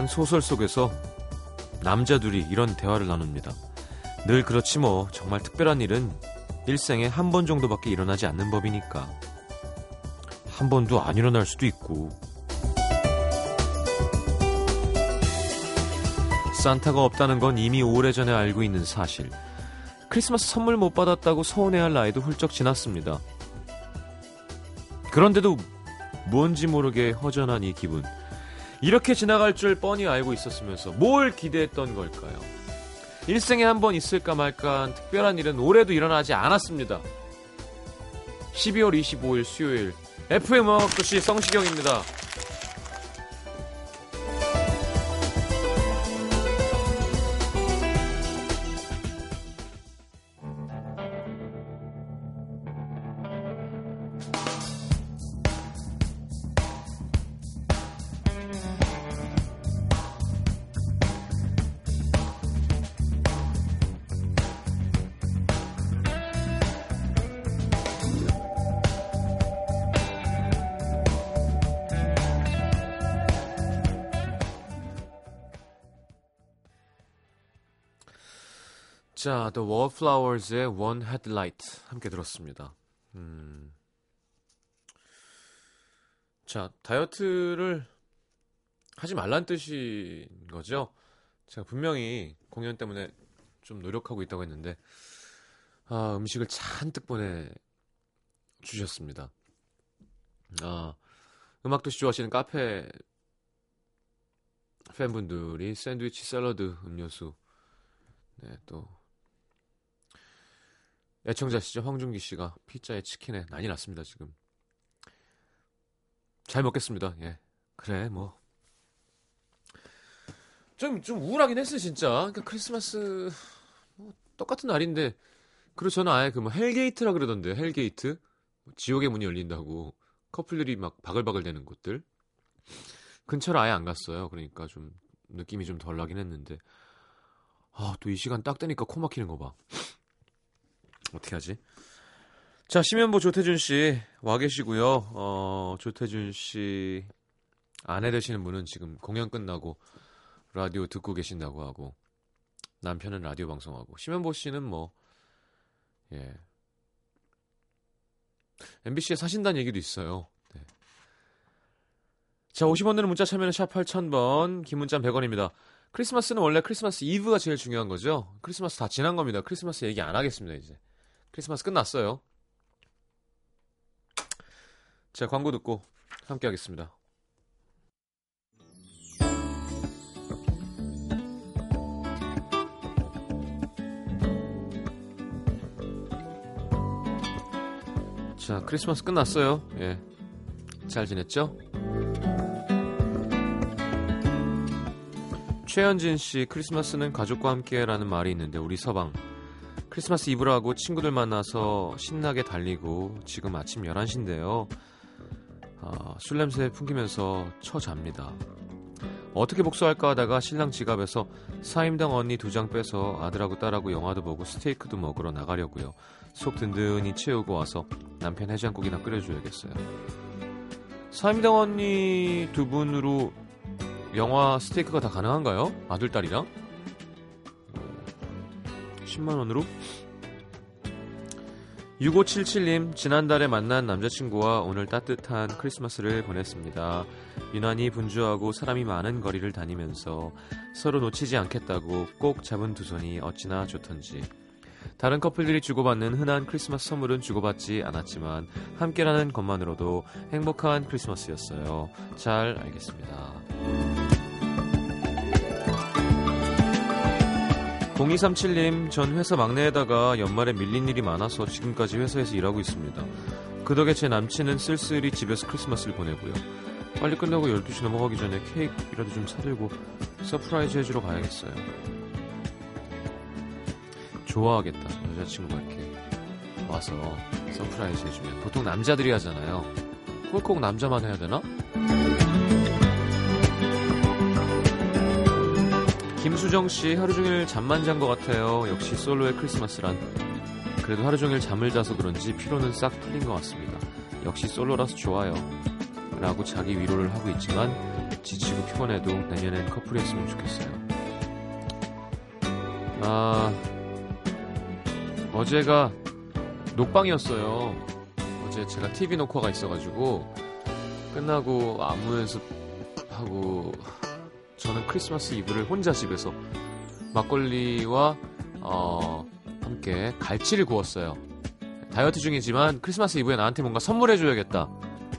한 소설 속에서 남자 들이 이런 대화를 나눕니다. 늘 그렇지 뭐. 정말 특별한 일은 일생에 한 번 정도밖에 일어나지 않는 법이니까. 한 번도 안 일어날 수도 있고. 산타가 없다는 건 이미 오래전에 알고 있는 사실. 크리스마스 선물 못 받았다고 서운해할 나이도 훌쩍 지났습니다. 그런데도 뭔지 모르게 허전한 이 기분 이렇게 지나갈 줄 뻔히 알고 있었으면서 뭘 기대했던 걸까요? 일생에 한 번 있을까 말까 한 특별한 일은 올해도 일어나지 않았습니다. 12월 25일 수요일 FM 음악도시 성시경입니다. 자, The Wallflowers의 One Headlight 함께 들었습니다. 음. 자, 다이어트를 하지 말란 뜻인 거죠. 제가 분명히 공연 때문에 좀 노력하고 있다고 했는데, 아, 음식을 잔뜩 보내 주셨습니다. 아, 음악도시 좋아하시는 카페 팬분들이 샌드위치 샐러드 음료수, 네, 또 애청자시죠? 황준기 씨가 피자에 치킨에 난리 났습니다 지금. 잘 먹겠습니다 예. 그래 뭐. 좀좀 우울하긴 했어요 진짜. 그러니까 크리스마스 뭐 똑같은 날인데. 그리고 저는 아예 그 뭐 hell gate라 그러던데 hell gate? 뭐 지옥의 문이 열린다고 커플들이 막 바글바글 되는 곳들. 근처를 아예 안 갔어요. 그러니까 좀 느낌이 좀 덜 나긴 했는데. 아 또 이 시간 딱 되니까 코 막히는 거봐 어떻게 하지? 자, 심현보 조태준 씨 와 계시고요. 어, 조태준 씨 아내 되시는 분은 지금 공연 끝나고 라디오 듣고 계신다고 하고 남편은 라디오 방송하고 심현보 씨는 뭐 예. MBC에 사신다는 얘기도 있어요. 네. 자, 50원 드는 문자 참여는 샵 8000번, 긴 문자 100원입니다. 크리스마스는 원래 크리스마스 이브가 제일 중요한 거죠. 크리스마스 다 지난 겁니다. 크리스마스 얘기 안 하겠습니다, 이제. 크리스마스 끝났어요. 자, 광고 듣고 함께 하겠습니다. 자, 크리스마스 끝났어요. 예. 잘 지냈죠? 최현진 씨, 크리스마스는 가족과 함께라는 말이 있는데 우리 서방 크리스마스 이브라고 친구들 만나서 신나게 달리고 지금 아침 11시인데요. 아, 술 냄새 풍기면서 처잡니다. 어떻게 복수할까 하다가 신랑 지갑에서 사임당 언니 두 장 빼서 아들하고 딸하고 영화도 보고 스테이크도 먹으러 나가려고요. 속 든든히 채우고 와서 남편 해장국이나 끓여줘야겠어요. 사임당 언니 두 분으로 영화 스테이크가 다 가능한가요? 아들, 딸이랑? 10만원으로? 6577님, 지난달에 만난 남자친구와 오늘 따뜻한 크리스마스를 보냈습니다. 유난히 분주하고 사람이 많은 거리를 다니면서 서로 놓치지 않겠다고 꼭 잡은 두 손이 어찌나 좋던지. 다른 커플들이 주고받는 흔한 크리스마스 선물은 주고받지 않았지만 함께라는 것만으로도 행복한 크리스마스였어요. 잘 알겠습니다. 0237님, 전 회사 막내에다가 연말에 밀린 일이 많아서 지금까지 회사에서 일하고 있습니다. 그 덕에 제 남친은 쓸쓸히 집에서 크리스마스를 보내고요. 빨리 끝나고 12시 넘어가기 전에 케이크라도 좀 사들고 surprise 해주러 가야겠어요. 좋아하겠다, 여자친구가 이렇게 와서 surprise 해주면. 보통 남자들이 하잖아요. 꼭 남자만 해야 되나? 김수정 씨 하루 종일 잠만 잔 것 같아요. 역시 솔로의 크리스마스란. 그래도 하루 종일 잠을 자서 그런지 피로는 싹 풀린 것 같습니다. 역시 솔로라서 좋아요. 라고 자기 위로를 하고 있지만 지치고 피곤해도 내년엔 커플이 했으면 좋겠어요. 아, 어제가 녹방이었어요. 어제 제가 TV 녹화가 있어가지고 끝나고 안무 연습하고 저는 크리스마스 이브를 혼자 집에서 막걸리와 어, 함께 갈치를 구웠어요. 다이어트 중이지만 크리스마스 이브에 나한테 뭔가 선물해줘야겠다.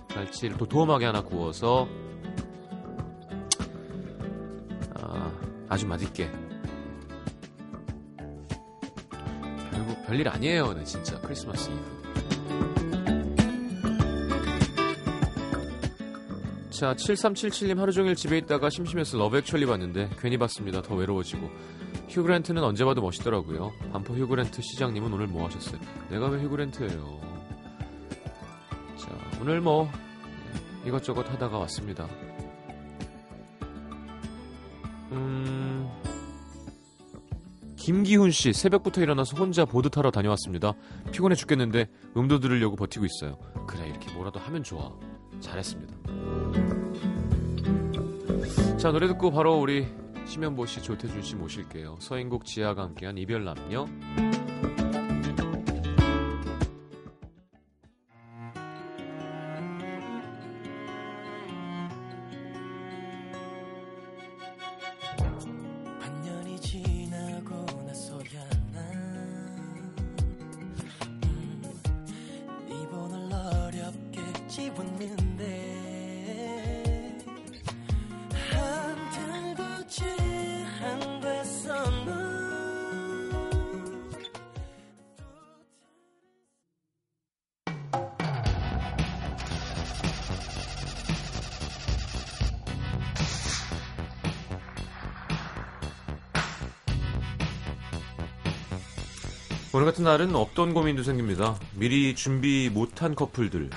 갈치를 도톰하게 하나 구워서 아, 아주 맛있게 별일 아니에요, 네, 진짜 크리스마스 이브. 자, 7377님 하루 종일 집에 있다가 심심해서 Love Actually 봤는데 괜히 봤습니다. 더 외로워지고. 휴그랜트는 언제 봐도 멋있더라고요. 반포 휴그랜트 시장님은 오늘 뭐 하셨어요? 내가 왜 휴그랜트예요? 자, 오늘 뭐 예, 이것저것 하다가 왔습니다. 음, 김기훈 씨 새벽부터 일어나서 혼자 보드 타러 다녀왔습니다. 피곤해 죽겠는데 음도 들으려고 버티고 있어요. 그래 이렇게 뭐라도 하면 좋아. 잘했습니다. 자 노래 듣고 바로 우리 심현보 씨, 조태준 씨 모실게요. 서인국 지아가 함께한 이별 남녀. 어렵게 집었는데 오늘 같은 날은 없던 고민도 생깁니다. 미리 준비 못한 커플들.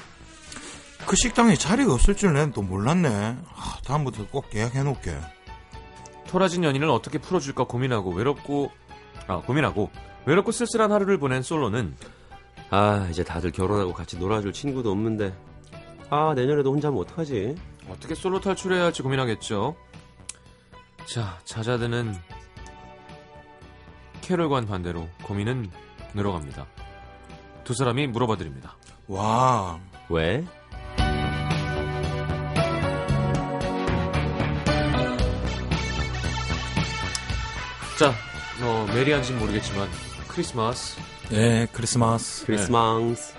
그 식당에 자리가 없을 줄 난 또 몰랐네. 아, 다음부터 꼭 예약해 놓을게. 토라진 연인을 어떻게 풀어줄까 고민하고 외롭고 아 고민하고 외롭고 쓸쓸한 하루를 보낸 솔로는 아 이제 다들 결혼하고 같이 놀아줄 친구도 없는데 아 내년에도 혼자 하면 어떡하지 어떻게 솔로 탈출해야 할지 고민하겠죠. 자, 자자드는 캐롤과는 반대로 고민은 늘어갑니다. 두 사람이 물어봐 드립니다. 와, 왜? 자, 뭐 메리한지는 모르겠지만 크리스마스 네, 크리스마스. 크리스마스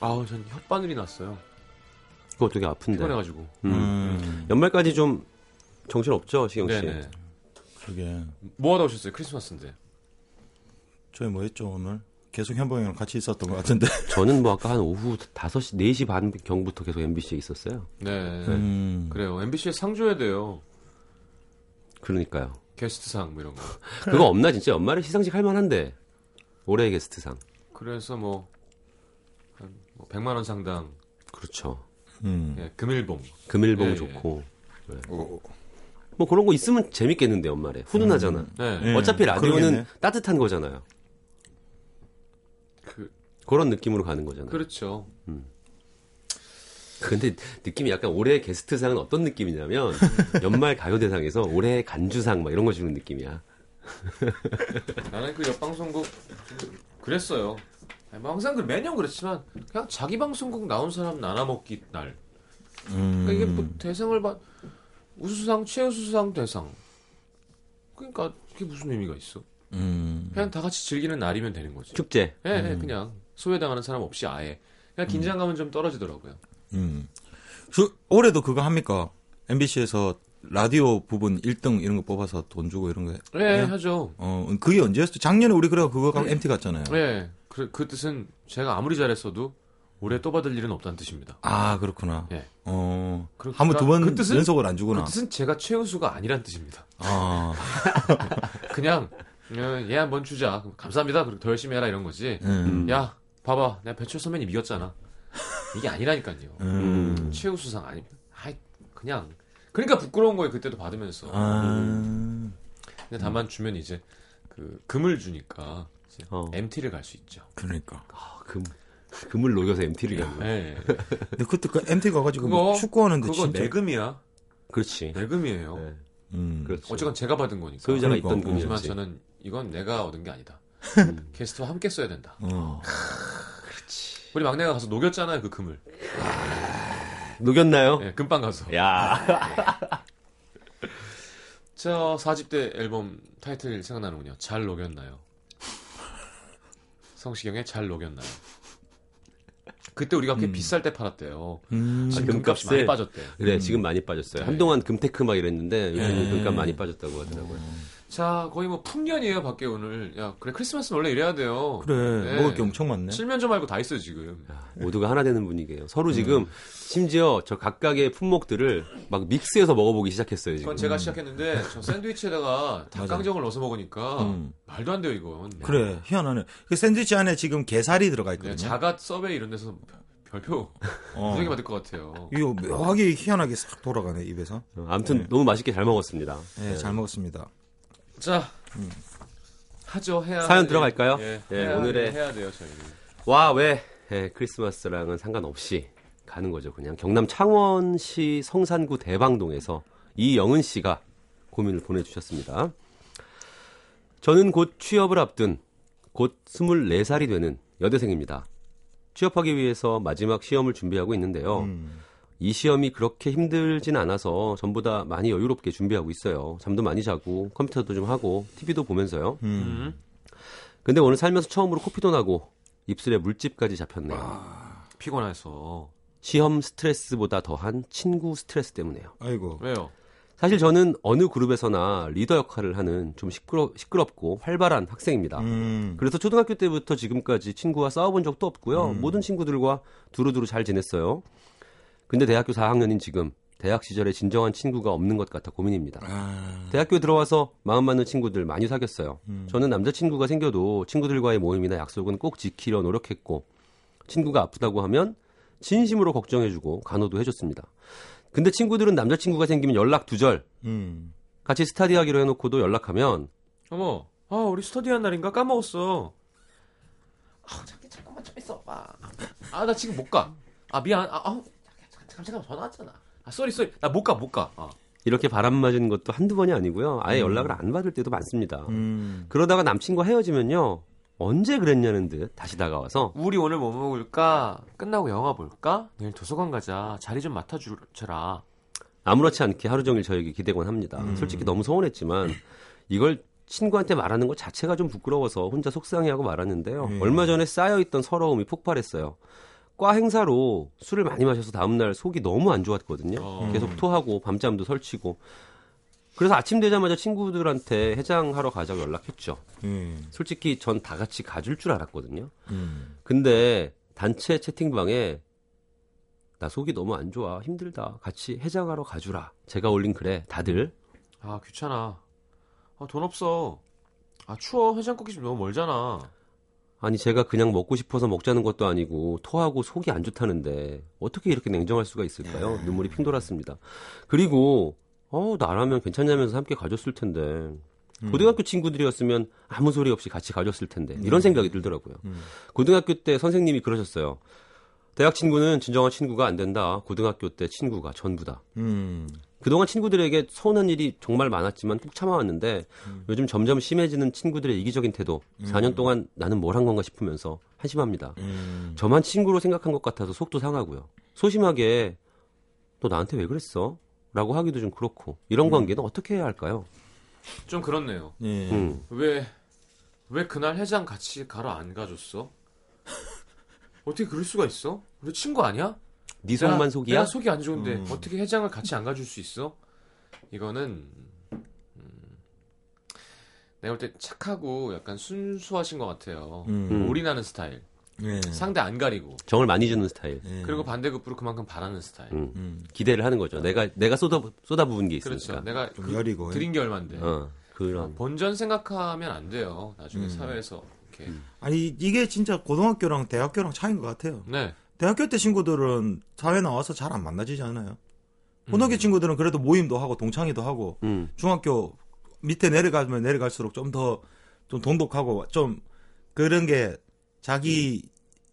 아우 전 혓바늘이 났어요. 그거 되게 아픈데 피곤해가지고. 음. 음, 연말까지 좀 정신 없죠 시경 씨 네네. 그게 뭐 하다 오셨어요? 크리스마스인데. 저희 뭐 했죠 오늘? 계속 현봉이랑 같이 있었던 것 같은데. 저는 뭐 아까 한 오후 5시 4시 반 경부터 계속 MBC에 있었어요 네. 음, 그래요. MBC에 상 줘야 돼요. 그러니까요 게스트상 뭐 이런 거. 그거 없나 진짜 연말에 시상식 할 만한데 올해의 게스트상 그래서 뭐, 한뭐 100만 원 상당 그렇죠 음. 예, 금일봉. 금일봉 예, 예. 좋고 어, 뭐 그런 거 있으면 재밌겠는데 연말에 훈훈하잖아 네. 예, 어차피 라디오는 그러겠네. 따뜻한 거잖아요 그, 그런 느낌으로 가는 거잖아요 그렇죠. 근데 느낌이 약간 올해 게스트상은 어떤 느낌이냐면 연말 가요대상에서 올해 간주상 막 이런 거 주는 느낌이야. 나는 그 옆방송국 그랬어요. 뭐 항상 그 매년 그렇지만 그냥 자기 방송국 나온 사람 나눠 먹기 날. 음. 그러니까 이게 뭐 대상을 받 우수상 최우수상 대상. 그러니까 그게 무슨 의미가 있어? 음. 그냥 다 같이 즐기는 날이면 되는 거지. 축제. 예, 예, 그냥 소외당하는 사람 없이 아예 그냥 긴장감은 좀 떨어지더라고요. 음. 그, 올해도 그거 합니까? MBC에서 라디오 부분 1등 이런 거 뽑아서 돈 주고 이런 거. 예, 네. 하죠. 어, 그게 언제였어? 작년에 우리 그래 그거 가고 MT 갔잖아요. 예, 그, 그 뜻은 제가 아무리 잘했어도 올해 또 받을 일은 없다는 뜻입니다. 아, 그렇구나. 예. 어. 그렇구나. 한번 두번 그 뜻은- 연속을 안 주구나. 그 뜻은 제가 최우수가 아니란 뜻입니다. 아. 그냥 어, 얘 한 번 주자. 감사합니다. 그리고 더 열심히 해라 이런 거지. 음. 야, 봐봐. 내가 배철 선배님 이겼잖아. 이게 아니라니까요. 음. 최우수상 아니. 아이, 그냥 그러니까 부끄러운 거예요. 그때도 받으면서. 아. 근데 다만 주면 이제 그 금을 주니까 이제 어. MT를 갈 수 있죠. 그러니까. 아, 금. 금을 녹여서 MT를 가는. 거. 네. 근데 그때 그 MT 가가지고 그거 뭐 축구하는데 그거 진짜. 내금이야. 그렇지. 내금이에요. 네, 음. 그렇죠. 어쨌건 제가 받은 거니까. 소유자가 그러니까. 있던 하지만 금이었지. 저는 이건 내가 얻은 게 아니다. 음. 게스트와 함께 써야 된다. 어. 우리 막내가 가서 녹였잖아요, 그 금을. 녹였나요? 예, 금방 가서. 야, 저 4집 때 앨범 타이틀 생각나는군요. 잘 녹였나요? 성시경의 잘 녹였나요? 그때 우리가 꽤 비쌀 때 팔았대요. 음. 아, 금값이 많이 빠졌대. 그래 지금 많이 빠졌어요. 한동안 금테크 막 이랬는데 요즘 네. 금값 많이 빠졌다고 하더라고요. 자, 거의 뭐 풍년이에요, 밖에 오늘. 야, 그래, 크리스마스는 원래 이래야 돼요. 그래 네. 먹을 게 엄청 많네. 칠면조 말고 다 있어요, 지금. 모두가 하나 되는 분위기예요. 서로 지금 심지어 저 각각의 품목들을 막 믹스해서 먹어보기 시작했어요 지금. 그건 제가 시작했는데, 저 샌드위치에다가 닭강정을 넣어서 먹으니까, 음. 말도 안 돼요, 이건. 그래 희한하네. 그 샌드위치 안에 지금 게살이 들어가 네, 있거든요. 자가 서베이 이런 데서 별표 어. 무지하게 받을 것 같아요. 이거 묘하게 희한하게 싹 돌아가네 입에서. 어, 아무튼 너무 맛있게 잘 먹었습니다. 네, 잘 먹었습니다. 자, 하죠, 해야. 사연 돼. 들어갈까요? 예, 예, 해야, 오늘의- 해야 돼요, 저희는. 와, 왜 예, 크리스마스랑은 상관없이 가는 거죠. 그냥 경남 창원시 성산구 대방동에서 이영은 씨가 고민을 보내주셨습니다. 저는 곧 취업을 앞둔 곧 24살이 되는 여대생입니다. 취업하기 위해서 마지막 시험을 준비하고 있는데요. 음. 이 시험이 그렇게 힘들진 않아서 전부 다 많이 여유롭게 준비하고 있어요. 잠도 많이 자고 컴퓨터도 좀 하고 TV도 보면서요. 음. 음. 근데 오늘 살면서 처음으로 코피도 나고 입술에 물집까지 잡혔네요. 피곤해서. 시험 스트레스보다 더한 친구 스트레스 때문에요. 아이고. 왜요? 사실 저는 어느 그룹에서나 리더 역할을 하는 좀 시끄러, 시끄럽고 활발한 학생입니다. 음. 그래서 초등학교 때부터 지금까지 친구와 싸워본 적도 없고요. 모든 친구들과 두루두루 잘 지냈어요. 근데 대학교 4학년인 지금 대학 시절에 진정한 친구가 없는 것 같아 고민입니다. 아. 대학교에 들어와서 마음 맞는 친구들 많이 사귀었어요. 음. 저는 남자친구가 생겨도 친구들과의 모임이나 약속은 꼭 지키려 노력했고 친구가 아프다고 하면 진심으로 걱정해주고 간호도 해줬습니다. 근데 친구들은 남자친구가 생기면 연락 두절 음. 같이 스터디하기로 해놓고도 연락하면 어머, 아, 우리 스터디 한 날인가 까먹었어. 아, 잠깐, 잠깐만 좀 있어 봐. 아, 나 지금 못 가. 아, 미안. 아, 아 잠깐 전화 왔잖아. 아, sorry, sorry. 나 못 가, 못 가. 아. 이렇게 바람 맞은 것도 한두 번이 아니고요. 아예 연락을 안 받을 때도 많습니다. 음. 그러다가 남친과 헤어지면요. 언제 그랬냐는 듯 다시 다가와서 우리 오늘 뭐 먹을까? 끝나고 영화 볼까? 내일 도서관 가자. 자리 좀 맡아주라. 아무렇지 않게 하루 종일 저에게 기대곤 합니다. 솔직히 너무 서운했지만 이걸 친구한테 말하는 것 자체가 좀 부끄러워서 혼자 속상해하고 말았는데요. 음. 얼마 전에 쌓여있던 서러움이 폭발했어요. 과 행사로 술을 많이 마셔서 다음날 속이 너무 안 좋았거든요. 어. 계속 토하고 밤잠도 설치고. 그래서 아침 되자마자 친구들한테 해장하러 가자고 연락했죠. 음. 솔직히 전 다 같이 가줄 줄 알았거든요. 음. 근데 단체 채팅방에 나 속이 너무 안 좋아 힘들다 같이 해장하러 가주라 제가 올린 글에 다들 아, 귀찮아. 아, 돈 없어. 아, 추워. 해장국이 좀 너무 멀잖아. 아니 제가 그냥 먹고 싶어서 먹자는 것도 아니고 토하고 속이 안 좋다는데 어떻게 이렇게 냉정할 수가 있을까요? 눈물이 핑 돌았습니다. 그리고 어 나라면 괜찮냐면서 함께 가줬을 텐데 고등학교 친구들이었으면 아무 소리 없이 같이 가줬을 텐데 이런 생각이 들더라고요. 고등학교 때 선생님이 그러셨어요. 대학 친구는 진정한 친구가 안 된다. 고등학교 때 친구가 전부다. 음. 그동안 친구들에게 서운한 일이 정말 많았지만 꾹 참아왔는데 요즘 점점 심해지는 친구들의 이기적인 태도 4년 동안 나는 뭘 한 건가 싶으면서 한심합니다. 음. 저만 친구로 생각한 것 같아서 속도 상하고요. 소심하게 너 나한테 왜 그랬어? 라고 하기도 좀 그렇고 이런 관계는 어떻게 해야 할까요? 좀 그렇네요. 예. 음. 왜, 왜 그날 해장 같이 가러 안 가줬어? 어떻게 그럴 수가 있어? 우리 친구 아니야? 네 속만 내가- 속이야? 내가 속이 안 좋은데 음. 어떻게 해장을 같이 안 가줄 수 있어? 이거는 음, 내가 볼 때 착하고 약간 순수하신 것 같아요. 음. 올인하는 스타일. 예. 상대 안 가리고. 정을 많이 주는 스타일. 예. 그리고 반대급부로 그만큼 바라는 스타일. 음. 음. 기대를 하는 거죠. 내가 내가 쏟아 쏟아 부은 게 있으니까. 그렇죠. 내가 좀 그- 여리고. 예. 드린 게 얼만데. 어, 그런 본전 생각하면 안 돼요. 나중에 음. 사회에서 이렇게. 아니 이게 진짜 고등학교랑 대학교랑 차이인 것 같아요. 네. 대학교 때 친구들은 사회 나와서 잘 안 만나지지 않아요. 음. 고등학교 친구들은 그래도 모임도 하고 동창회도 하고 음. 중학교 밑에 내려가면 내려갈수록 좀 더좀 돈독하고 좀 그런 게 자기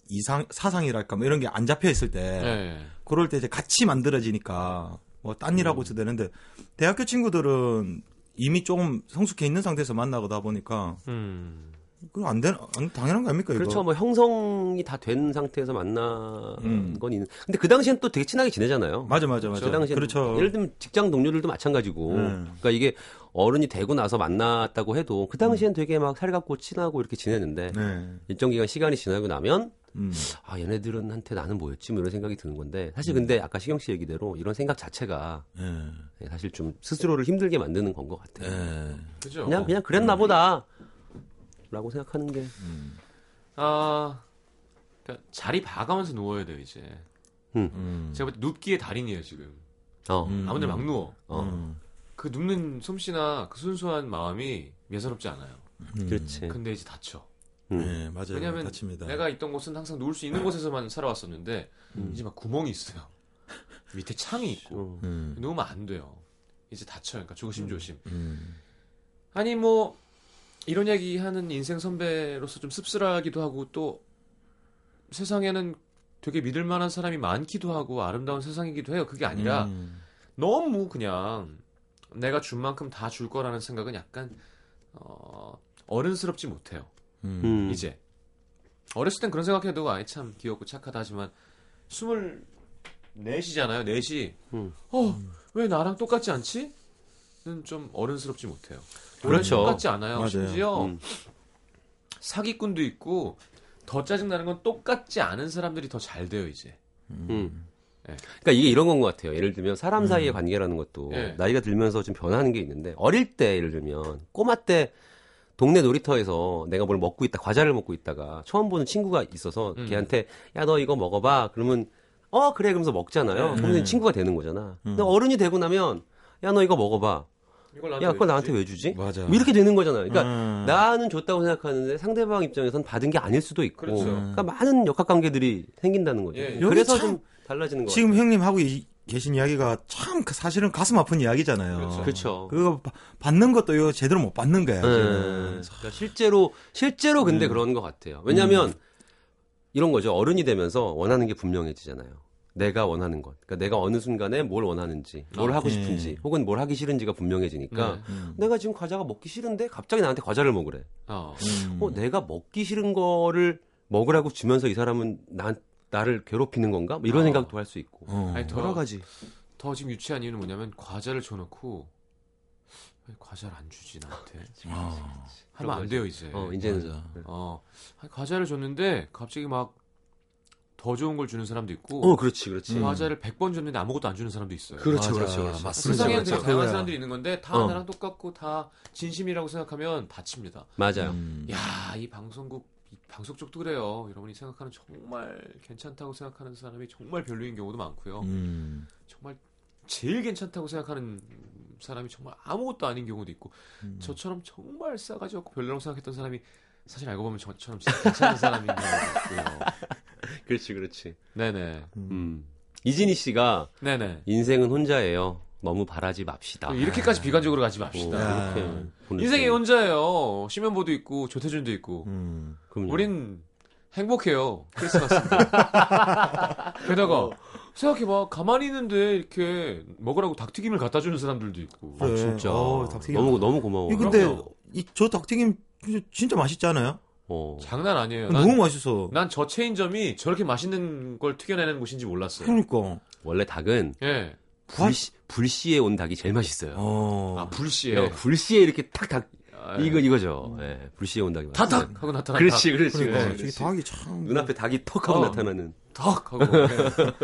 이상 사상이랄까 뭐 이런 게 안 잡혀 있을 때 예. 그럴 때 이제 같이 만들어지니까 뭐 딴 일 하고 있어도 되는데 대학교 친구들은 이미 조금 성숙해 있는 상태에서 만나다 보니까 음. 그거 안 되는 안- 당연한 거 아닙니까 이거? 그렇죠. 뭐 형성이 다 된 상태에서 만난 음. 건 있는. 근데 그 당시엔 또 되게 친하게 지내잖아요. 맞아 맞아 맞아. 그 당시에 그렇죠. 예를 들면 직장 동료들도 마찬가지고. 음. 그러니까 이게 어른이 되고 나서 만났다고 해도 그 당시엔 되게 막 살갑고 친하고 이렇게 지냈는데 네. 일정 기간 시간이 지나고 나면 음. 아 얘네들은 한테 나는 뭐였지 뭐 이런 생각이 드는 건데 사실 근데 아까 시경 씨 얘기대로 이런 생각 자체가 예. 사실 좀 스스로를 힘들게 만드는 건 것 같아요. 예. 그죠. 그냥 그냥 그랬나 보다. 라고 생각하는 게 아, 그러니까 자리 봐가면서 누워야 돼요 이제. 음. 제가 볼때 눕기의 달인이에요 지금. 어. 음. 아무데나 막 누워. 어. 음. 그 눕는 솜씨나 그 순수한 마음이 예사롭지 않아요. 음. 그렇지. 근데 이제 다쳐. 음. 네, 맞아요. 왜냐면 다칩니다. 내가 있던 곳은 항상 누울 수 있는 곳에서만 살아왔었는데 이제 막 구멍이 있어요. 밑에 창이 있고 어. 음. 누우면 안 돼요. 이제 다쳐요. 그러니까 조심조심. 음. 아니 뭐 이런 얘기하는 인생 선배로서 좀 씁쓸하기도 하고 또 세상에는 되게 믿을 만한 사람이 많기도 하고 아름다운 세상이기도 해요. 그게 아니라 음. 너무 그냥 내가 준 만큼 다 줄 거라는 생각은 약간 어, 어른스럽지 못해요. 음. 음. 이제 어렸을 땐 그런 생각해도 아이 참 귀엽고 착하다 하지만 스물 넷이잖아요. 넷이 음. 어왜 나랑 똑같지 않지? 는 좀 어른스럽지 못해요. 그렇죠. 똑같지 않아요. 맞아요. 심지어 음. 사기꾼도 있고 더 짜증 나는 건 똑같지 않은 사람들이 더 잘 돼요 이제. 음. 예. 그러니까 이게 이런 건 것 같아요. 예를 들면 사람 사이의 관계라는 것도 예. 나이가 들면서 좀 변하는 게 있는데 어릴 때 예를 들면 꼬마 때 동네 놀이터에서 내가 뭘 먹고 있다 과자를 먹고 있다가 처음 보는 친구가 있어서 음. 걔한테 야 너 이거 먹어봐 그러면 어 그래 그러면서 먹잖아요. 네. 그러면 친구가 되는 거잖아. 근데 어른이 되고 나면 야 너 이거 먹어봐. 이걸 야 그걸 나한테 왜 주지? 맞아. 뭐 이렇게 되는 거잖아요. 그러니까 음. 나는 줬다고 생각하는데 상대방 입장에선 받은 게 아닐 수도 있고 그렇죠. 그러니까 많은 역학 관계들이 생긴다는 거죠. 예. 그래서 여기 참좀 달라지는 거 지금 형님 하고 이- 계신 이야기가 참 그- 사실은 가슴 아픈 이야기잖아요. 그렇죠. 그렇죠. 그거 바- 받는 것도 이거 제대로 못 받는 거야. 예. 지금. 그러니까 실제로 실제로 근데 그런 것 같아요. 왜냐하면 이런 거죠. 어른이 되면서 원하는 게 분명해지잖아요. 내가 원하는 것. 그러니까 내가 어느 순간에 뭘 원하는지, 뭘 아, 하고 예. 싶은지, 혹은 뭘 하기 싫은지가 분명해지니까 네. 음. 내가 지금 과자가 먹기 싫은데 갑자기 나한테 과자를 먹으래. 어. 음. 어, 내가 먹기 싫은 거를 먹으라고 주면서 이 사람은 난 나를 괴롭히는 건가? 뭐 이런 어. 생각도 할 수 있고. 어. 아니, 더- 여러 가지. 더 지금 유치한 이유는 뭐냐면 과자를 줘놓고 왜 과자를 안 주지 나한테 아, 하면 안 돼요 이제. 어, 이제는. 어, 과자를 줬는데 갑자기 막 더 좋은 걸 주는 사람도 있고 어, 그렇지, 그렇지. 과자를 100번 줬는데 아무것도 안 주는 사람도 있어요. 그렇죠, 맞아. 그렇죠, 그렇죠. 맞습니다. 세상에는. 되게 다양한 그거야. 사람들이 있는 건데 다 어. 나랑 똑같고 다 진심이라고 생각하면 다칩니다. 맞아요. 음. 야, 이 방송국 이 방송 쪽도 그래요. 여러분이 생각하는 정말 괜찮다고 생각하는 사람이 정말 별로인 경우도 많고요. 음. 정말 제일 괜찮다고 생각하는 사람이 정말 아무것도 아닌 경우도 있고 음. 저처럼 정말 싸가지 없고 별로라고 생각했던 사람이 사실 알고 보면 저처럼 진짜 괜찮은 사람인 경우도 있고요. 그렇지, 그렇지. 네네. 음. 이진희 씨가 네네. 인생은 혼자예요. 너무 바라지 맙시다. 이렇게까지 비관적으로 가지 어, 맙시다. 야. 이렇게 보내주세요. 인생이 혼자예요. 심현보도 있고 조태준도 있고. 음. 그럼요. 우린 행복해요. 크리스마스. 게다가 생각해봐. 가만히 있는데 이렇게 먹으라고 닭튀김을 갖다 주는 사람들도 있고. 아. 진짜 어, 닭튀김. 너무 너무 고마워. 이 근데. 이 저 닭튀김 진짜 맛있지 않아요? 어. 장난 아니에요. 너무 난, 맛있어. 난 저 체인점이 저렇게 맛있는 걸 튀겨내는 곳인지 몰랐어요. 그러니까. 원래 닭은 예. 불시, 불시에 온 닭이 제일 맛있어요. 어. 아, 불씨에. 어, 불시에 이렇게 탁탁 아, 이거 이거죠. 예, 불시에 온 닭이 맛있어요. 다닥 하고 나타나는 그렇지, 그렇지, 그러니까 그렇지. 저기 닭이 참. 눈앞에 닭이 턱 하고 어. 나타나는. 닭 하고 예.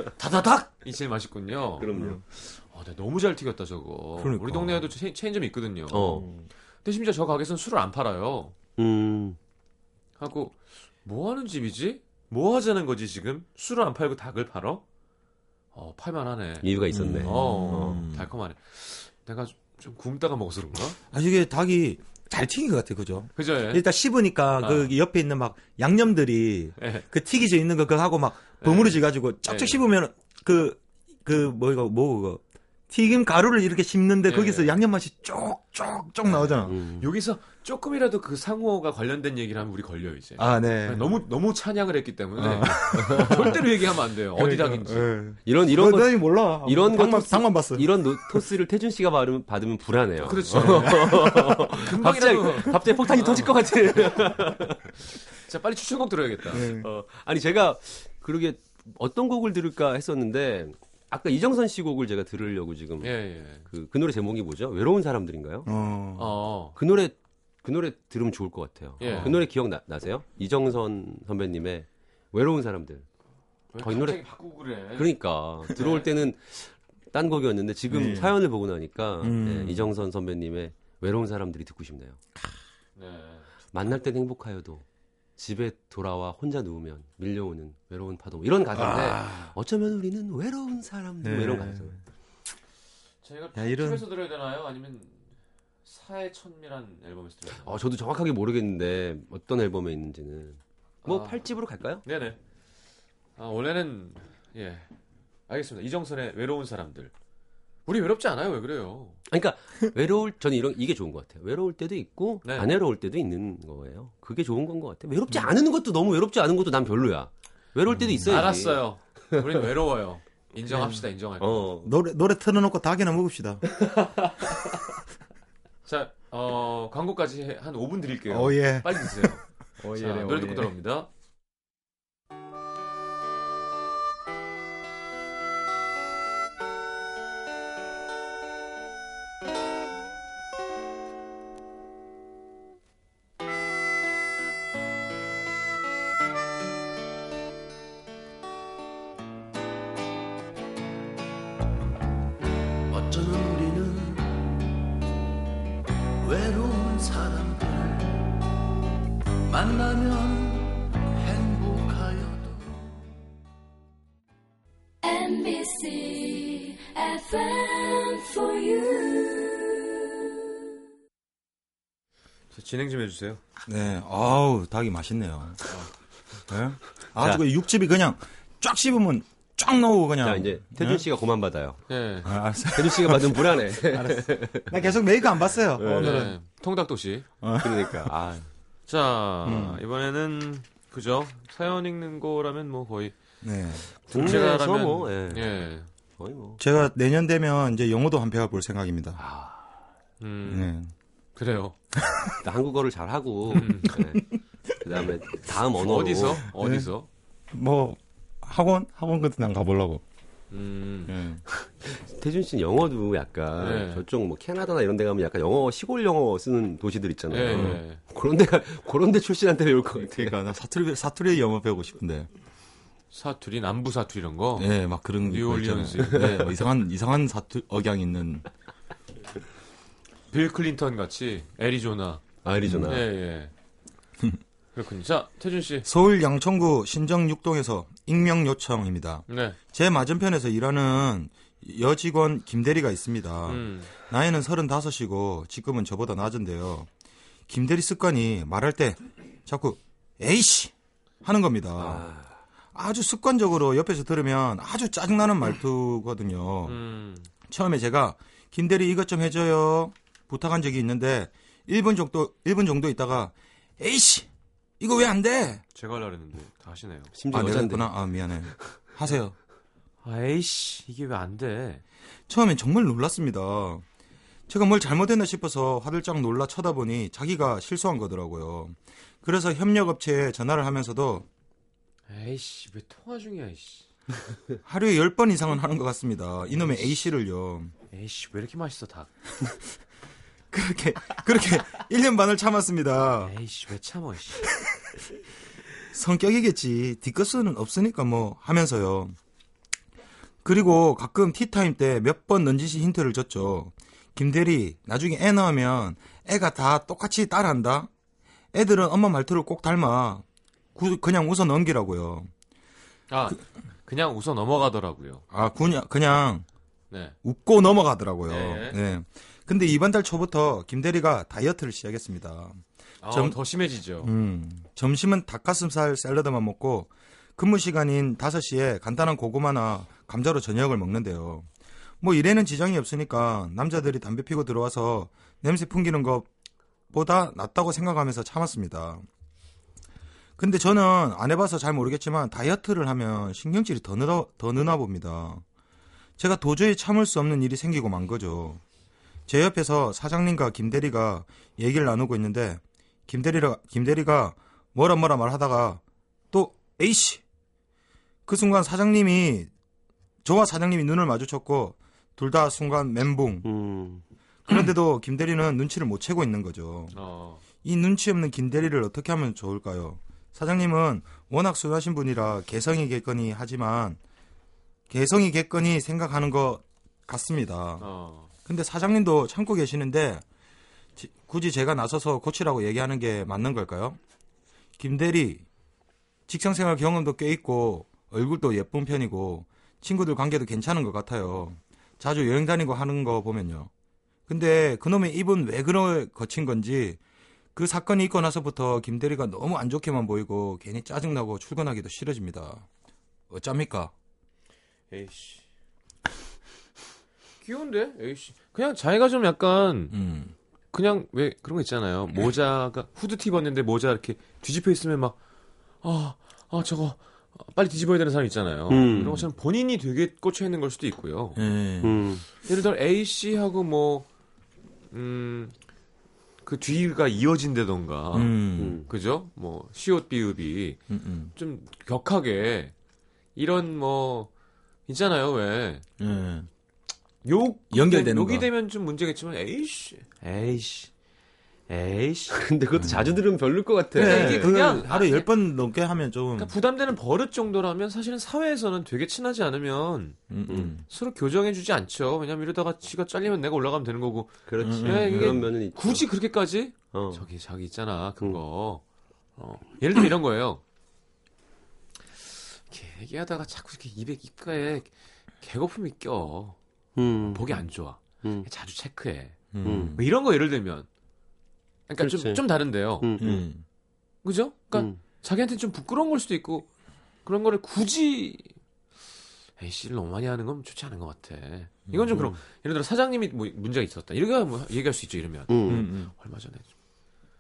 다다닥 이 제일 맛있군요. 그럼요. 아, 네, 너무 잘 튀겼다 저거. 그러니까. 우리 동네에도 체, 체인점이 있거든요. 어. 근데 심지어 저 가게에서는 술을 안 팔아요. 음. 하고 뭐 하는 집이지? 뭐 하자는 거지 지금? 술을 안 팔고 닭을 팔어? 어 팔만하네. 이유가 있었네. 음. 어 음. 달콤하네. 내가 좀- 좀 굶다가 먹어서 그런가? 아, 이게 닭이 잘 튀긴 것 같아, 그죠? 그죠? 예? 일단 씹으니까 아. 그 옆에 있는 막 양념들이 예. 그 튀기져 있는 거 그거 하고 막 버무려져 가지고 쩍쩍 예. 씹으면 그, 그, 뭐, 이거, 뭐, 그거. 튀김 가루를 이렇게 씹는데 예. 거기서 양념 맛이 쪽쪽쪽 나오잖아. 음. 여기서 조금이라도 그 상호가 관련된 얘기를 하면 우리 걸려요 이제. 아, 네. 너무 너무 찬양을 했기 때문에 절대로 얘기하면 안 돼요. 어디 닭인지. 이런 이런 거너 몰라. 이런 거 닭만 봤어. 이런 노, 토스를 태준 씨가 받으면, 받으면 불안해요. 그렇죠. 갑자기 갑자기 폭탄이 터질 것 같아. 자 빨리 추천곡 들어야겠다. 네. 어, 아니 제가 그러게 어떤 곡을 들을까 했었는데 아까 이정선 씨 곡을 제가 들으려고 지금 예 예. 그, 그 노래 제목이 뭐죠? 외로운 사람들인가요? 어. 어. 그 노래 그 노래 들으면 좋을 것 같아요. 예. 그 노래 기억 나, 나세요? 이정선 선배님의 외로운 사람들. 왜 거의 노래- 바꾸고 그래. 그러니까 들어올 때는 딴 곡이었는데 지금 네. 사연을 보고 나니까 음. 예, 이정선 선배님의 외로운 사람들이 듣고 싶네요. 네. 만날 땐 행복하여도 집에 돌아와 혼자 누우면 밀려오는 외로운 파도 이런 가사인데 어쩌면 우리는 외로운 사람들 뭐 네. 이런 가사. 저희가 야, 이런- 춤에서 들어야 되나요? 아니면 사의 천미란 앨범에서 들어야 되나요? 어, 저도 정확하게 모르겠는데 어떤 앨범에 있는지는 뭐 아. 팔집으로 갈까요? 네네. 아, 원래는 예. 알겠습니다. 이정선의 외로운 사람들. 우리 외롭지 않아요. 왜 그래요? 아니, 그러니까 외로울 저는 이런 이게 좋은 것 같아요. 외로울 때도 있고 네. 안 외로울 때도 있는 거예요. 그게 좋은 건 것 같아요. 외롭지 않은 것도 너무 외롭지 않은 것도 난 별로야. 외로울 때도 있어야지. 알았어요. 우리는 외로워요. 인정합시다. 인정할게요. 어. 노래 노래 틀어놓고 닭이나 먹읍시다. 자, 어, 광고까지 해- 한 5분 드릴게요. 오 예. 빨리 드세요. 오 자, 노래 듣고 들어옵니다. 진행 좀 해주세요. 네. 아우 닭이 맛있네요. 네? 아주 그 육즙이 그냥 쫙 씹으면 쫙 나오고 그냥. 자 이제 태준 씨가 고만 받아요. 예. 아, 알았어. 태준 씨가 받으면 불안해. 나 계속 메이크 안 봤어요. 오늘은. 네. 통닭 도시. 그러니까 아 자, 음. 이번에는 그죠? 사연 읽는 거라면 뭐 거의 네. 국내에서 뭐 예. 예. 거의 뭐 제가 내년 되면 이제 영어도 한편볼 생각입니다. 음. 네. 그래요. 한국어를 잘 하고 네. 그다음에 다음 언어로 어디서? 어디서? 뭐 학원 학원 같은 데 안 가보려고. 음. 네. 태준 씨는 영어도 약간 네. 저쪽 뭐 캐나다나 이런 데 가면 약간 영어 시골 영어 쓰는 도시들 예. 있잖아요. 예. 그런 데가 그런 데 출신한테 배울 것 같아. 그러니까 나 사투리 사투리 영어 배우고 싶은데. 사투리, 남부 사투리 이런 거. 네, 막 그런 거 뉴올리언스. 네, 뭐 이상한 이상한 사투 억양 있는. 빌 클린턴 같이 애리조나. 아리조나. 예, 예. 그렇군요. 자, 태준 씨. 서울 양천구 신정 6동에서 익명 요청입니다. 네. 제 맞은편에서 일하는 여직원 김대리가 있습니다. 음. 나이는 35이고 직급은 저보다 낮은데요. 김대리 습관이 말할 때 자꾸 에이씨 하는 겁니다. 아 주 습관적으로 옆에서 들으면 아주 짜증나는 말투거든요. 음. 처음에 제가 김대리 이것 좀 해줘요 부탁한 적이 있는데 1분 정도 1분 정도 있다가 에이씨 이거 왜 안 돼? 제가 하려고 했는데 다 하시네요. 심지어 아 여잔데. 했구나. 아 미안해. 하세요. 아이씨, 이게 왜 안 돼? 처음엔 정말 놀랐습니다. 제가 뭘 잘못했나 싶어서 화들짝 놀라 쳐다보니 자기가 실수한 거더라고요. 그래서 협력업체에 전화를 하면서도 에이씨, 왜 통화 중이야, 이씨. 하루에 10번 이상은 하는 것 같습니다. 이놈의 A씨를요. 에이씨, 왜 이렇게 맛있어, 닭? 그렇게, 그렇게 1년 반을 참았습니다. 에이씨, 왜 참어, 이씨. 성격이겠지. 뒷것은 없으니까 뭐 하면서요. 그리고 가끔 티타임 때 몇 번 넌지시 힌트를 줬죠. 김대리, 나중에 애 낳으면 애가 다 똑같이 따라한다? 애들은 엄마 말투를 꼭 닮아. 구- 그냥 웃어 넘기라고요. 아, 그, 냥 웃어 넘어가더라고요. 아, 그냥, 그냥 네. 웃고 넘어가더라고요. 네. 네. 근데 이번 달 초부터 김대리가 다이어트를 시작했습니다. 아, 점- 더 심해지죠. 음, 점심은 닭가슴살 샐러드만 먹고 근무 시간인 5시에 간단한 고구마나 감자로 저녁을 먹는데요. 뭐 일에는 지장이 없으니까 남자들이 담배 피고 들어와서 냄새 풍기는 것보다 낫다고 생각하면서 참았습니다. 근데 저는 안 해봐서 잘 모르겠지만 다이어트를 하면 신경질이 더 느나, 더 느나 봅니다. 제가 도저히 참을 수 없는 일이 생기고 만 거죠. 제 옆에서 사장님과 김대리가 얘기를 나누고 있는데 김대리가 김대리가 뭐라 뭐라 말하다가 또 에이씨 그 순간 사장님이 저와 사장님이 눈을 마주쳤고 둘 다 순간 멘붕 음. 그런데도 김대리는 눈치를 못 채고 있는 거죠. 어. 이 눈치 없는 김대리를 어떻게 하면 좋을까요? 사장님은 워낙 순하신 분이라 개성이겠거니 하지만 개성이겠거니 생각하는 것 같습니다. 어. 근데 사장님도 참고 계시는데 지- 굳이 제가 나서서 고치라고 얘기하는 게 맞는 걸까요? 김 대리 직장생활 경험도 꽤 있고 얼굴도 예쁜 편이고 친구들 관계도 괜찮은 것 같아요. 자주 여행 다니고 하는 거 보면요. 근데 그놈의 입은 왜 그런 거친 건지 그 사건이 있고 나서부터 김 대리가 너무 안 좋게만 보이고 괜히 짜증나고 출근하기도 싫어집니다. 어쩝니까? 에이씨. 귀여운데? 에이씨. 그냥 자기가 좀 약간 음. 그냥 왜 그런 거 있잖아요. 모자가 후드티 입었는데 모자 이렇게 뒤집혀 있으면 막 아, 아 저거 빨리 뒤집어야 되는 사람 있잖아요. 음. 그런 것처럼 본인이 되게 꽂혀 있는 걸 수도 있고요. 예. 음. 예를 들어 A 씨하고 뭐 음. 그 뒤가 이어진다던가. 음. 음. 그죠? 뭐 시옷 비읍이 음, 음. 좀 격하게 이런 뭐 있잖아요, 왜? 예. 욕 연결되는 욕이 거. 되면 좀 문제겠지만 에이씨. 에이씨. 에이씨. 근데 그것도 자주 들으면 별로일 것 같아. 네, 이게 그냥- 하루 열번 넘게 하면 좀 그러니까 부담되는 버릇 정도라면 사실은 사회에서는 되게 친하지 않으면 음, 음. 서로 교정해 주지 않죠. 왜냐면 이러다가 지가 잘리면 내가 올라가면 되는 거고 그렇지. 음, 네, 그런 면은 있죠. 굳이 그렇게까지 어. 저기 자기 있잖아 그거 어. 예를 들면 이런 거예요. 이렇게 얘기하다가 자꾸 이렇게 입에 입가에 개거품이 껴 음. 보기 안 좋아. 음. 자주 체크해. 음. 뭐 이런 거 예를 들면 그러니까 좀. 좀 다른데요. 음. 음. 음. 그죠? 그러니까 음. 자기한테 좀 부끄러운 걸 수도 있고 그런 거를 굳이 에이씨를 너무 많이 하는 건 좋지 않은 것 같아. 이건 좀 그럼 예를 들어 사장님이 뭐 문제가 있었다. 이렇게 뭐 얘기할 수 있죠. 이러면 음. 음, 얼마 전에 좀.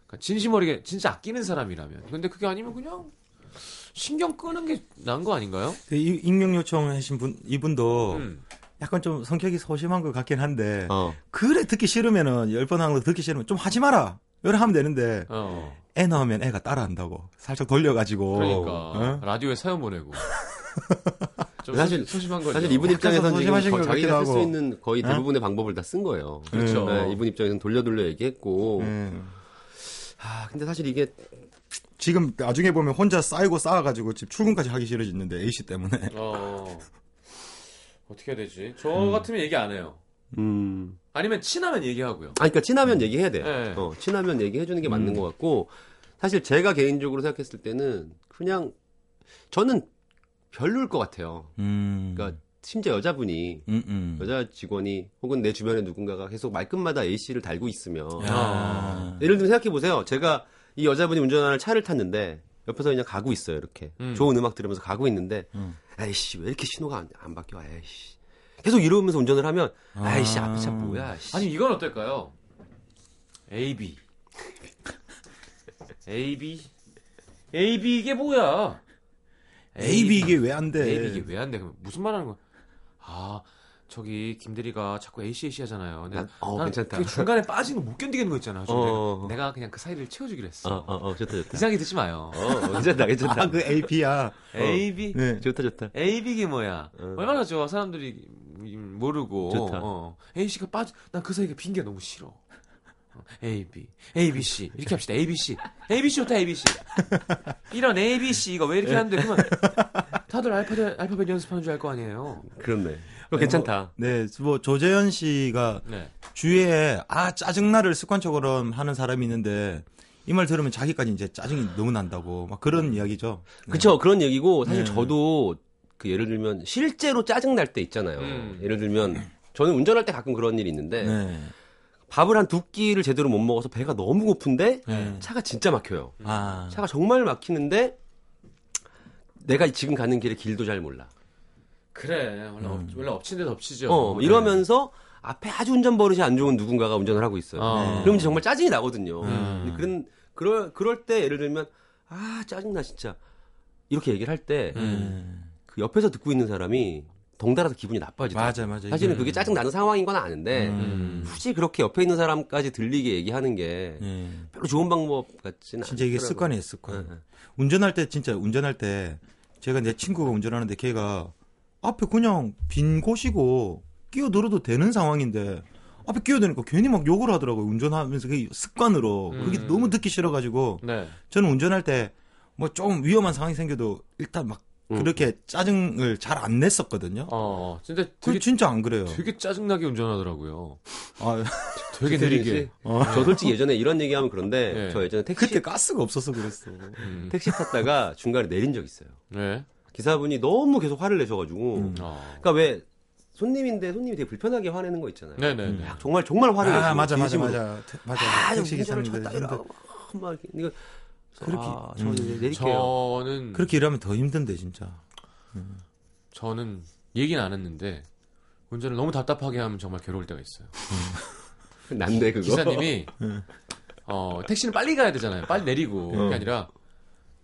그러니까 진심 어리게 진짜 아끼는 사람이라면. 근데 그게 아니면 그냥 신경 끄는 게 나은 거 아닌가요? 그 이- 익명 요청하신 분 이분도 음. 약간 좀 성격이 소심한 것 같긴 한데 어. 그래 듣기 싫으면은 열 번 하는 거 듣기 싫으면 좀 하지 마라. 이래 하면 되는데 어. 애 낳으면 애가 따라한다고 살짝 돌려가지고 그러니까 어? 라디오에 사연 보내고. 좀 사실- 소심- 소심한 거죠. 사실 이분 입장에서는 지금 거- 것 자기가 쓸 수. 있는 거의 어? 대부분의 방법을 다 쓴 거예요. 그렇죠. 네, 이분 입장에서는 돌려 돌려 얘기했고. 음. 아, 근데 사실 이게 지금 나중에 보면 혼자 쌓이고 쌓아가지고 지금 출근까지 하기 싫어졌는데 A 씨 때문에 어. 어떻게 해야 되지? 저 음. 같으면 얘기 안 해요. 음. 아니면 친하면 얘기하고요. 아, 그러니까 친하면 얘기해야 돼요. 네. 어, 친하면 얘기해 주는 게 맞는 음. 것 같고 사실 제가 개인적으로 생각했을 때는 그냥 저는 별로일 것 같아요. 음. 그러니까 심지어 여자분이 음, 음. 여자 직원이 혹은 내 주변에 누군가가 계속 말끝마다 A 씨를 달고 있으면 야. 예를 들면 생각해 보세요. 제가 이 여자분이 운전하는 차를 탔는데 옆에서 그냥 가고 있어요. 이렇게 음. 좋은 음악 들으면서 가고 있는데 음. 에이씨 왜 이렇게 신호가 안, 안 바뀌어? 에이씨 계속 이러면서 운전을 하면 아. 에이씨 앞에 차 뭐야? 씨. 아니 이건 어떨까요? AB AB AB 이게 뭐야? A, B 이게 왜 안 돼? AB 이게 왜 안 돼? 그럼 무슨 말 하는 거야? 아 저기 김대리가 자꾸 AC 하잖아요. 근데 난- 어, 나는 괜찮다. 그 중간에 빠지는 거못 견디겠는 거 있잖아요. 좀 어. 내가, 내가 그냥 그 사이를 채워주기로 했어. 어, 어, 어, 좋다, 좋다. 이상하게 듣지 마요. 어, 어, 괜찮다, 괜찮다. 아, 그 A, B야. AB 네. 좋다, 좋다. AB 이게 뭐야? 어. 얼마나 좋아 사람들이 모르고 좋다. 어. A 씨가 빠져 난 그 사이가 빈게 너무 싫어. 어, A B A B C 이렇게 합시다. A B C A B C 좋다 A B C 이런 A B C 이거 왜 이렇게 하는데 그러면 다들 알파벳 알파벳 연습하는 줄 알 거 아니에요. 그렇네. 어, 괜찮다. 네, 뭐 조재현 씨가 네. 주위에 아 짜증나를 습관적으로 하는 사람이 있는데 이 말 들으면 자기까지 이제 짜증이 너무 난다고 막 그런 이야기죠. 네. 그쵸, 그런 얘기고, 사실 네. 저도, 그 예를 들면, 실제로 짜증 날 때 있잖아요. 음. 예를 들면, 저는 운전할 때 가끔 그런 일이 있는데, 네. 밥을 한 두 끼를 제대로 못 먹어서 배가 너무 고픈데, 네. 차가 진짜 막혀요. 아. 차가 정말 막히는데, 내가 지금 가는 길의 길도 잘 몰라. 그래 원래, 엎, 원래 엎친 데 덮치죠. 어, 네. 이러면서 앞에 아주 운전 버릇이 안 좋은 누군가가 운전을 하고 있어요. 어. 그러면 정말 짜증이 나거든요. 음. 근데 그런 그럴 그럴 때 예를 들면 아 짜증 나 진짜 이렇게 얘기를 할 때그 음. 옆에서 듣고 있는 사람이 덩달아서 기분이 나빠지더라고요. 맞아, 맞아. 사실은 그게 짜증 나는 상황인 건 아는데 음. 굳이 그렇게 옆에 있는 사람까지 들리게 얘기하는 게 예. 별로 좋은 방법 같지는 진짜 이게 않더라고요. 습관이에요, 습관. 네, 네. 운전할 때 진짜 운전할 때 제가 내 친구가 운전하는데 걔가 앞에 그냥 빈 곳이고 끼어들어도 되는 상황인데 앞에 끼어드니까 괜히 막 욕을 하더라고요. 운전하면서 그게 습관으로 그게 음. 너무 듣기 싫어가지고 네. 저는 운전할 때 뭐 좀 위험한 상황이 생겨도 일단 막 음. 그렇게 짜증을 잘 안 냈었거든요. 어, 근데 그 되게 진짜 안 그래요. 되게 짜증나게 운전하더라고요. 아, 되게 느리게. 씨? 저 솔직히 예전에 이런 얘기하면 그런데 네. 저 예전에 택시 그때 가스가 없어서 그랬어. 음. 택시 탔다가 중간에 내린 적 있어요. 네. 기사분이 너무 계속 화를 내셔가지고 음. 어. 그러니까 왜 손님인데 손님이 되게 불편하게 화내는 거 있잖아요. 네네네. 막 정말 정말 화를 내시고 아, 맞아, 맞아. 맞아. 태- 맞아. 아, 택시 기사님들 쳤다 이러고 막, 막 이거 그렇게- 아, 저는 음. 내릴게요. 저는 그렇게 일하면 더 힘든데 진짜. 저는 얘기는 안 했는데 운전을 너무 답답하게 하면 정말 괴로울 때가 있어요. 난데 그거. 기사님이 어, 택시는 빨리 가야 되잖아요. 빨리 내리고 그게 아니라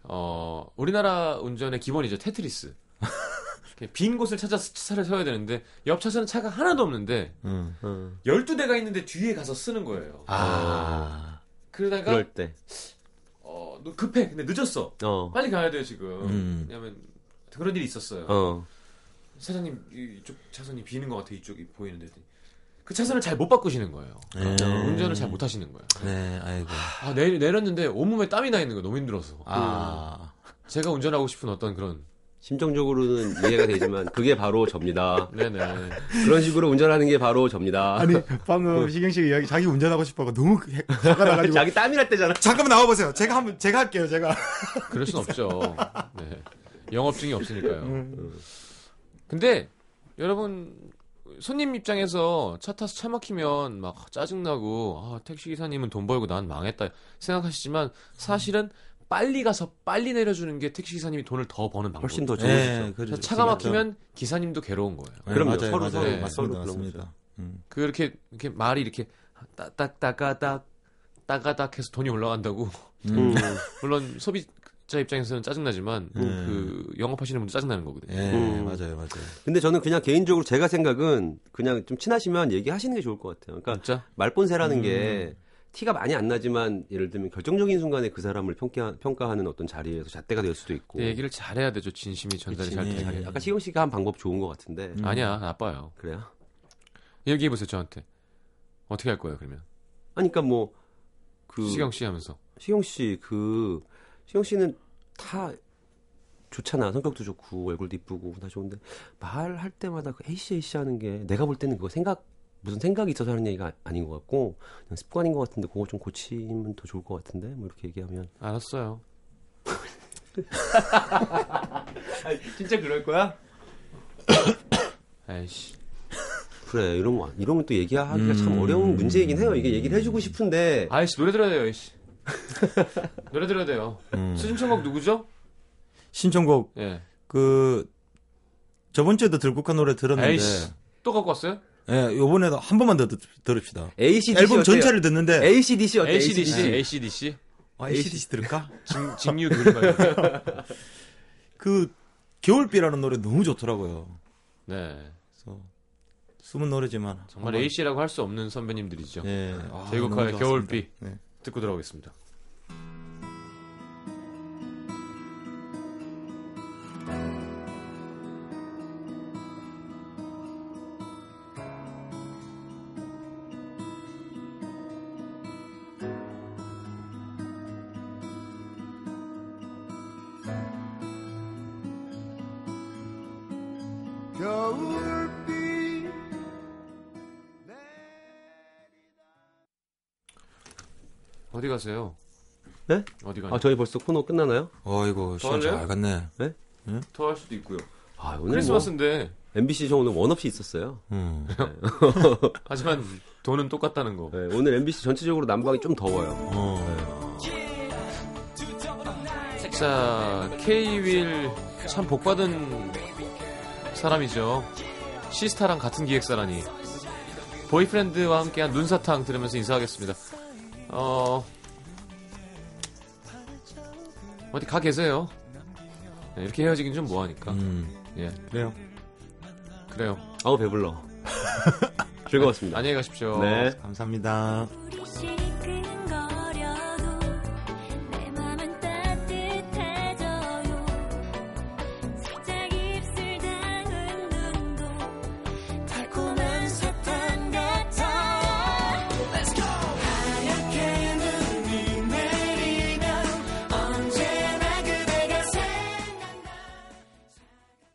어, 우리나라 운전의 기본이죠 테트리스. 빈 곳을 찾아서 차를 서야 되는데 옆 차선은 차가 하나도 없는데 응. 어. 12대가 있는데 뒤에 가서 쓰는 거예요. 아. 그러다가 그럴 때. 어, 너 급해. 근데 늦었어. 어. 빨리 가야 돼요, 지금. 음. 왜냐면 그런 일이 있었어요. 어. 사장님 이쪽 차선이 비는 것 같아 이쪽이 보이는데 그 차선을 잘 못 바꾸시는 거예요. 네. 운전을 잘 못 하시는 거예요. 네, 아이고. 아 내, 내렸는데 온몸에 땀이 나 있는 거 너무 힘들어서. 아. 제가 운전하고 싶은 어떤 그런 심정적으로는 이해가 되지만 그게 바로 접니다. 네네 그런 식으로 운전하는 게 바로 접니다. 아니, 방금 시경 씨가 이야기, 자기 운전하고 싶어가 너무 해- 화가 나가지고. 자기 땀이 날 때잖아. 잠깐만 나와보세요. 제가 한번, 제가 할게요, 제가. 그럴 순 없죠. 네. 영업증이 없으니까요. 근데 여러분 손님 입장에서 차 타서 차 막히면 막 짜증나고 아, 택시 기사님은 돈 벌고 난 망했다 생각하시지만 사실은 빨리 가서 빨리 내려주는 게 택시 기사님이 돈을 더 버는 방법. 훨씬 더 좋은 네, 거죠. 그렇죠. 차가 막히면 기사님도 괴로운 거예요. 네, 그럼요. 맞아요, 서로 맞아요. 서로 맞습니다, 서로 그런 맞습니다. 음. 그렇게 이렇게 말이 이렇게 따딱 따가닥 따가닥 해서 돈이 올라간다고 음. 물론 소비 자 입장에서는 짜증나지만 음. 그 영업하시는 분도 짜증나는 거거든요. 예, 음. 맞아요, 맞아요. 근데 저는 그냥 개인적으로 제가 생각은 그냥 좀 친하시면 얘기하시는 게 좋을 것 같아요. 그러니까 진짜? 말본세라는 음. 게 티가 많이 안 나지만 예를 들면 결정적인 순간에 그 사람을 평가, 평가하는 어떤 자리에서 잣대가 될 수도 있고. 내 얘기를 잘해야 되죠. 진심이 전달이 잘 그치. 되게. 아까 시경 씨가 한 방법 좋은 것 같은데. 아니야, 나빠요. 그래요? 얘기해 보세요, 저한테. 어떻게 할 거예요, 그러면? 아니, 그러니까 뭐, 그. 시경 씨 하면서. 시경 씨, 그, 시경 씨는 다 좋잖아. 성격도 좋고, 얼굴도 이쁘고, 다 좋은데, 말할 때마다 그 A씨, A씨 하는 게, 내가 볼 때는 그거 생각, 무슨 생각이 있어서 하는 얘기가 아닌 것 같고, 그냥 습관인 것 같은데, 그거 좀 고치면 더 좋을 것 같은데, 뭐 이렇게 얘기하면. 알았어요. 진짜 그럴 거야? 에이씨. 그래, 이런 거, 이런 건또 얘기하기가 참 어려운 문제이긴 해요. 이게 얘기를 해주고 싶은데, 아이씨, 노래 들어야 돼요, 아이씨. 노래 들어야 돼요. 음. 수진천곡 누구죠? 신청곡, 예. 그, 저번 주에도 들국화 노래 들었는데, 에이씨. 또 갖고 왔어요? 예, 요번에도 한 번만 더 듣, 들읍시다. ACDC. 앨범 어때요? 전체를 듣는데, ACDC 어때? ACDC, ACDC. 아, ACDC 들을까? 징, 징유 들을까요? 그, 겨울비라는 노래 너무 좋더라고요. 네. 그래서, 숨은 노래지만. 정말 한번- A씨라고 할 수 없는 선배님들이죠. 예. 아, 너무 좋았습니다. 겨울비. 네. 듣고 들어오겠습니다. 어디 가세요? 네? 어디 가요? 아, 저희 벌써 코너 끝나나요? 어이구, 시간? 잘 갔네. 더할 수도 있고요. 아, 오늘 뭐, 크리스마스인데 MBC 저 오늘 원 없이 있었어요. 음. 하지만 돈은 똑같다는 거. 네, 오늘 MBC 전체적으로 난방이 좀 더워요. 어. 자, K-윌 참 복받은 사람이죠. 시스타랑 같은 기획사라니. 보이프렌드와 함께한 눈사탕 들으면서 인사하겠습니다. 어, 어디 가 계세요. 네, 이렇게 헤어지긴 좀 뭐하니까. 음, 예, 그래요. 그래요. 아우 배불러. 즐거웠습니다. 안녕히 가십시오. 네. 감사합니다.